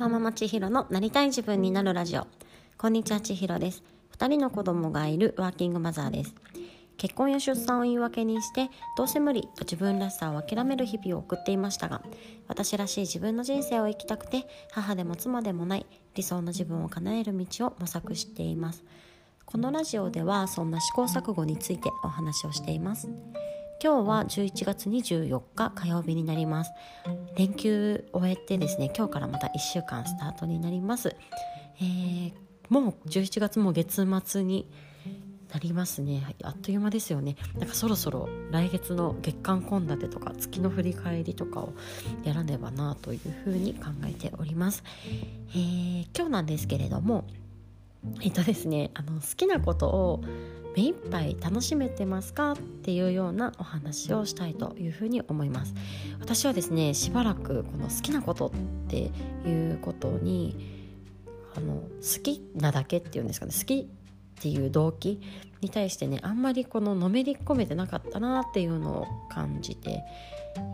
マママ千尋のなりたい自分になるラジオ。こんにちは千尋です。2人の子供がいるワーキングマザーです。結婚や出産を言い訳にしてどうせ無理と自分らしさを諦める日々を送っていましたが私らしい自分の人生を生きたくて母でも妻でもない理想の自分を叶える道を模索しています。このラジオではそんな試行錯誤についてお話をしています。今日は11月24日火曜日になります。連休終えてですね今日からまた1週間スタートになります、えー、もう11月も月末になりますね。あっという間ですよね。なんかそろそろ来月の月間献立とか月の振り返りとかをやらねばなというふうに考えております、えー、今日なんですけれどもえっとですねあの好きなことを目いっぱい楽しめてますかっていうようなお話をしたいというふうに思います。私はですねしばらくこの好きなことっていうことにあの好きなだけっていうんですかね好きっていう動機に対してねあんまりこののめり込めてなかったなっていうのを感じて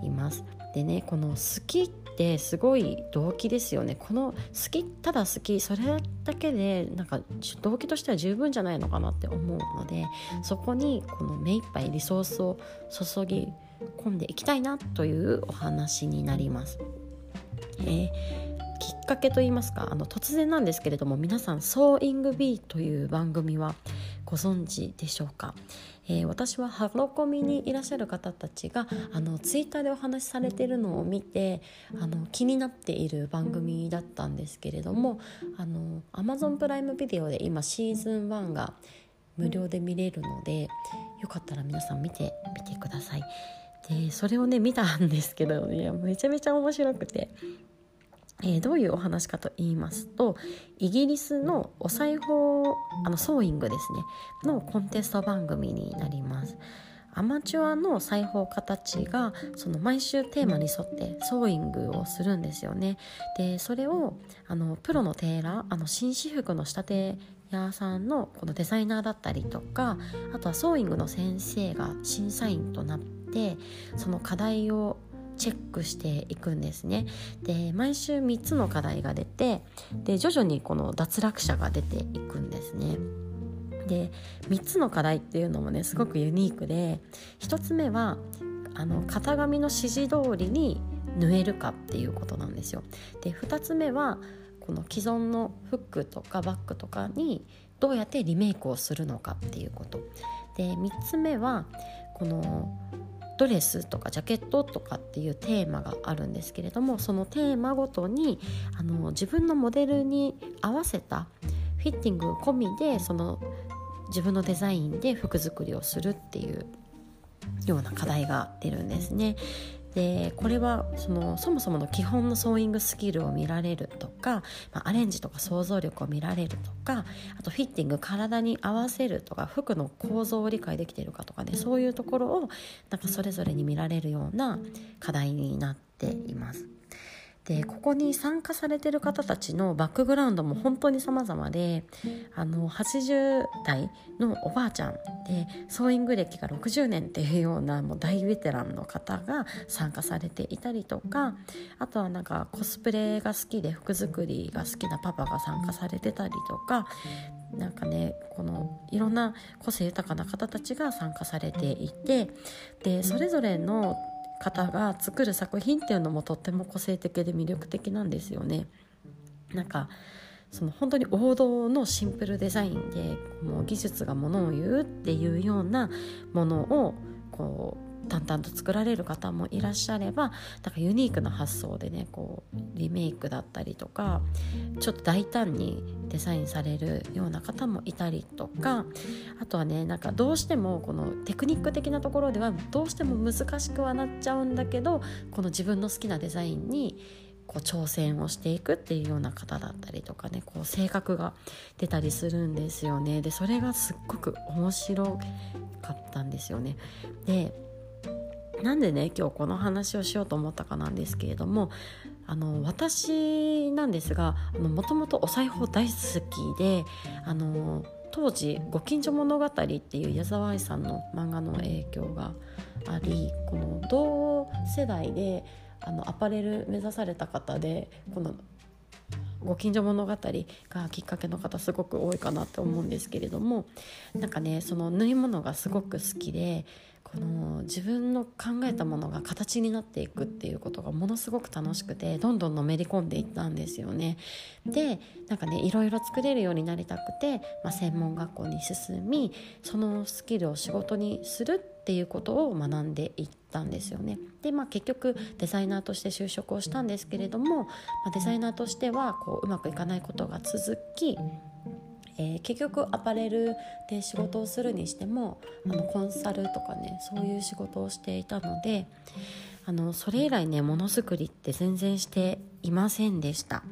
います。でねこの好きってすごい動機ですよねこの好きただ好きそれだけでなんか動機としては十分じゃないのかなって思うのでそこにこの目いっぱいリソースを注ぎ込んでいきたいなというお話になります。えーきっかけと言いますかあの突然なんですけれども皆さん「ソーイングビー」という番組はご存知でしょうか、えー、私はハロコミにいらっしゃる方たちがあのツイッターでお話しされてるのを見てあの気になっている番組だったんですけれどもあの Amazon プライムビデオで今シーズン1が無料で見れるのでよかったら皆さん見てみてください。でそれをね見たんですけどいやめちゃめちゃ面白くてえー、どういうお話かと言いますとイギリスのお裁縫あのソーイングですねのコンテスト番組になります。アマチュアの裁縫家たちがその毎週テーマに沿ってソーイングをするんですよね。でそれをあのプロのテーラーあの紳士服の仕立て屋さんのこのデザイナーだったりとかあとはソーイングの先生が審査員となってその課題をチェックしていくんですね。で毎週3つの課題が出てで徐々にこの脱落者が出ていくんですね。で3つの課題っていうのもねすごくユニークで1つ目はあの型紙の指示通りに縫えるかっていうことなんですよ。で2つ目はこの既存のフックとかバッグとかにどうやってリメイクをするのかっていうこと。で3つ目はこのドレスとかジャケットとかっていうテーマがあるんですけれどもそのテーマごとにあの自分のモデルに合わせたフィッティング込みでその自分のデザインで服作りをするっていうような課題が出るんですね。でこれはそのそもそもの基本のソーイングスキルを見られるとか、まあ、アレンジとか想像力を見られるとかあとフィッティング体に合わせるとか服の構造を理解できてるかとかねそういうところをなんかそれぞれに見られるような課題になっています。でここに参加されてる方たちのバックグラウンドも本当に様々であの80代のおばあちゃんでソーイング歴が60年っていうようなもう大ベテランの方が参加されていたりとかあとはなんかコスプレが好きで服作りが好きなパパが参加されてたりとかなんかねこのいろんな個性豊かな方たちが参加されていてでそれぞれの方が作る作品っていうのもとっても個性的で魅力的なんですよね。なんかその本当に王道のシンプルデザインでもう技術がものを言うっていうようなものをこう淡々と作られる方もいらっしゃればなんかユニークな発想でねこうリメイクだったりとかちょっと大胆にデザインされるような方もいたりとかあとはねなんかどうしてもこのテクニック的なところではどうしても難しくはなっちゃうんだけどこの自分の好きなデザインにこう挑戦をしていくっていうような方だったりとかねこう性格が出たりするんですよねでそれがすっごく面白かったんですよね。でなんでね今日この話をしようと思ったかなんですけれどもあの私なんですがもともとお裁縫大好きであの当時「ご近所物語」っていう矢沢愛さんの漫画の影響がありこの同世代であのアパレル目指された方でこのご近所物語がきっかけの方すごく多いかなって思うんですけれどもなんかねその縫い物がすごく好きでこの自分の考えたものが形になっていくっていうことがものすごく楽しくてどんどんのめり込んでいったんですよね。でなんかねいろいろ作れるようになりたくて、まあ、専門学校に進みそのスキルを仕事にするっていうことを学んでいったんですよね。でまあ結局デザイナーとして就職をしたんですけれども、まあ、デザイナーとしてはこううまくいかないことが続きえー、結局アパレルで仕事をするにしてもあのコンサルとかねそういう仕事をしていたのであのそれ以来ねものづくりって全然していませんでした。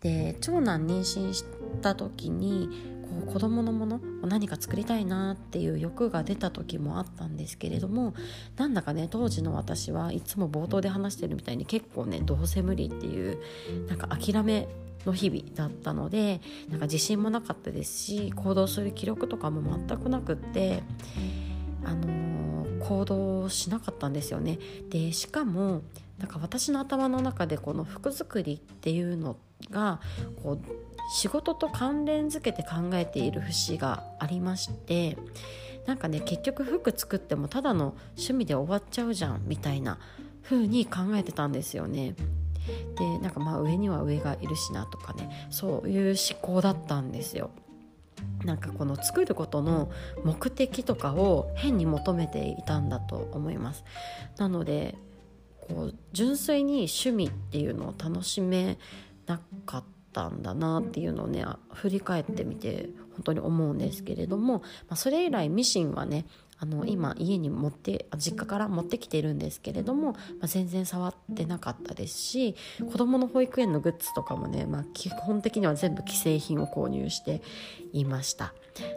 で長男妊娠した時にう子供のものを何か作りたいなっていう欲が出た時もあったんですけれどもなんだかね当時の私はいつも冒頭で話してるみたいに結構ねどうせ無理っていうなんか諦めの日々だったのでなんか自信もなかったですし行動する気力とかも全くなくってあのー、行動しなかったんですよね。でしかもなんか私の頭の中でこの服作りっていうのがこう仕事と関連づけて考えている節がありましてなんかね結局服作ってもただの趣味で終わっちゃうじゃんみたいな風に考えてたんですよね。でなんかまあ上には上がいるしなとかねそういう思考だったんですよ。なんかこの作ることの目的とかを変に求めていたんだと思います。なのでこう純粋に趣味っていうのを楽しめなかったんだなっていうのをね振り返ってみて本当に思うんですけれども、まあ、それ以来ミシンはねあの今家に持って実家から持ってきてるんですけれども、まあ、全然触ってなかったですし子どもの保育園のグッズとかもね、まあ、基本的には全部既製品を購入していました。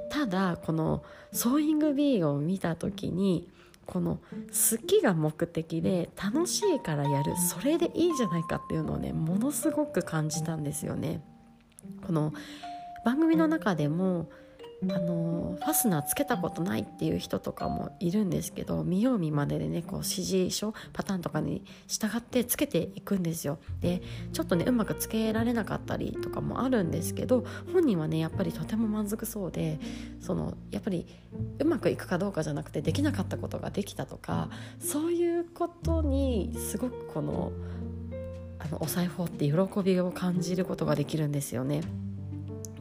ただこのソーイングビーを見た時にこの好きが目的で楽しいからやるそれでいいじゃないかっていうのをねものすごく感じたんですよね。この番組の中でもあのファスナーつけたことないっていう人とかもいるんですけど見よう見まねでねこう指示書パターンとかに従ってつけていくんですよでちょっとねうまくつけられなかったりとかもあるんですけど本人はねやっぱりとても満足そうでそのやっぱりうまくいくかどうかじゃなくてできなかったことができたとかそういうことにすごくこのあのお裁縫って喜びを感じることができるんですよね。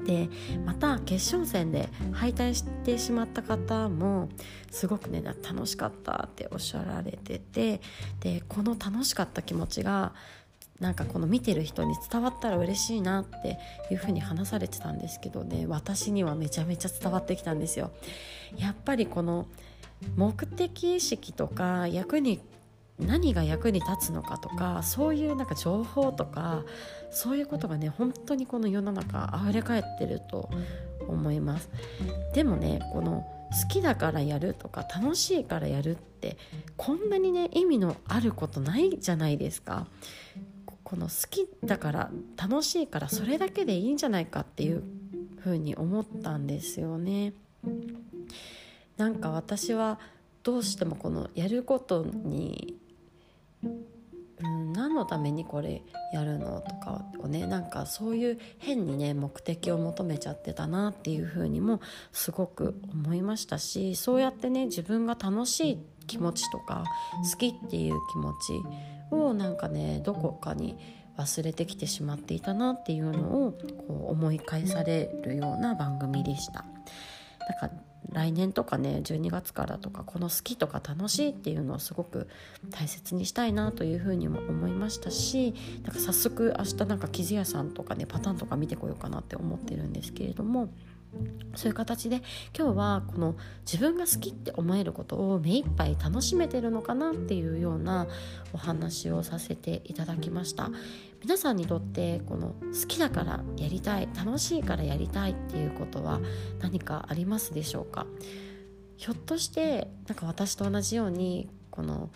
でまた決勝戦で敗退してしまった方もすごくね楽しかったっておっしゃられててでこの楽しかった気持ちがなんかこの見てる人に伝わったら嬉しいなっていうふうに話されてたんですけどね私にはめちゃめちゃ伝わってきたんですよ。やっぱりこの目的意識とか役に何が役に立つのかとかそういうなんか情報とかそういうことがね本当にこの世の中溢れ返ってると思います。でもねこの好きだからやるとか楽しいからやるってこんなにね意味のあることないじゃないですか。この好きだから楽しいからそれだけでいいんじゃないかっていうふうに思ったんですよね。なんか私はどうしてもこのやることに、何のためにこれやるのとかをねなんかそういう変にね目的を求めちゃってたなっていうふうにもすごく思いましたしそうやってね自分が楽しい気持ちとか好きっていう気持ちをなんかねどこかに忘れてきてしまっていたなっていうのをこう思い返されるような番組でした。なんか来年とかね12月からとかこの好きとか楽しいっていうのをすごく大切にしたいなというふうにも思いましたしなんか早速明日なんか生地屋さんとかねパターンとか見てこようかなって思ってるんですけれども。そういう形で今日はこの自分が好きって思えることを目いっぱい楽しめてるのかなっていうようなお話をさせていただきました。皆さんにとってこの好きだからやりたい楽しいからやりたいっていうことは何かありますでしょうか？ひょっとしてなんか私と同じようにこの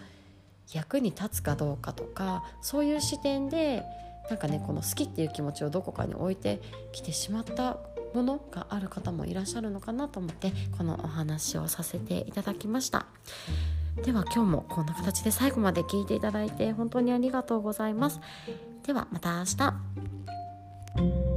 役に立つかどうかとかそういう視点でなんかねこの好きっていう気持ちをどこかに置いてきてしまったものがある方もいらっしゃるのかなと思ってこのお話をさせていただきました。では今日もこんな形で最後まで聞いていただいて本当にありがとうございます。ではまた明日。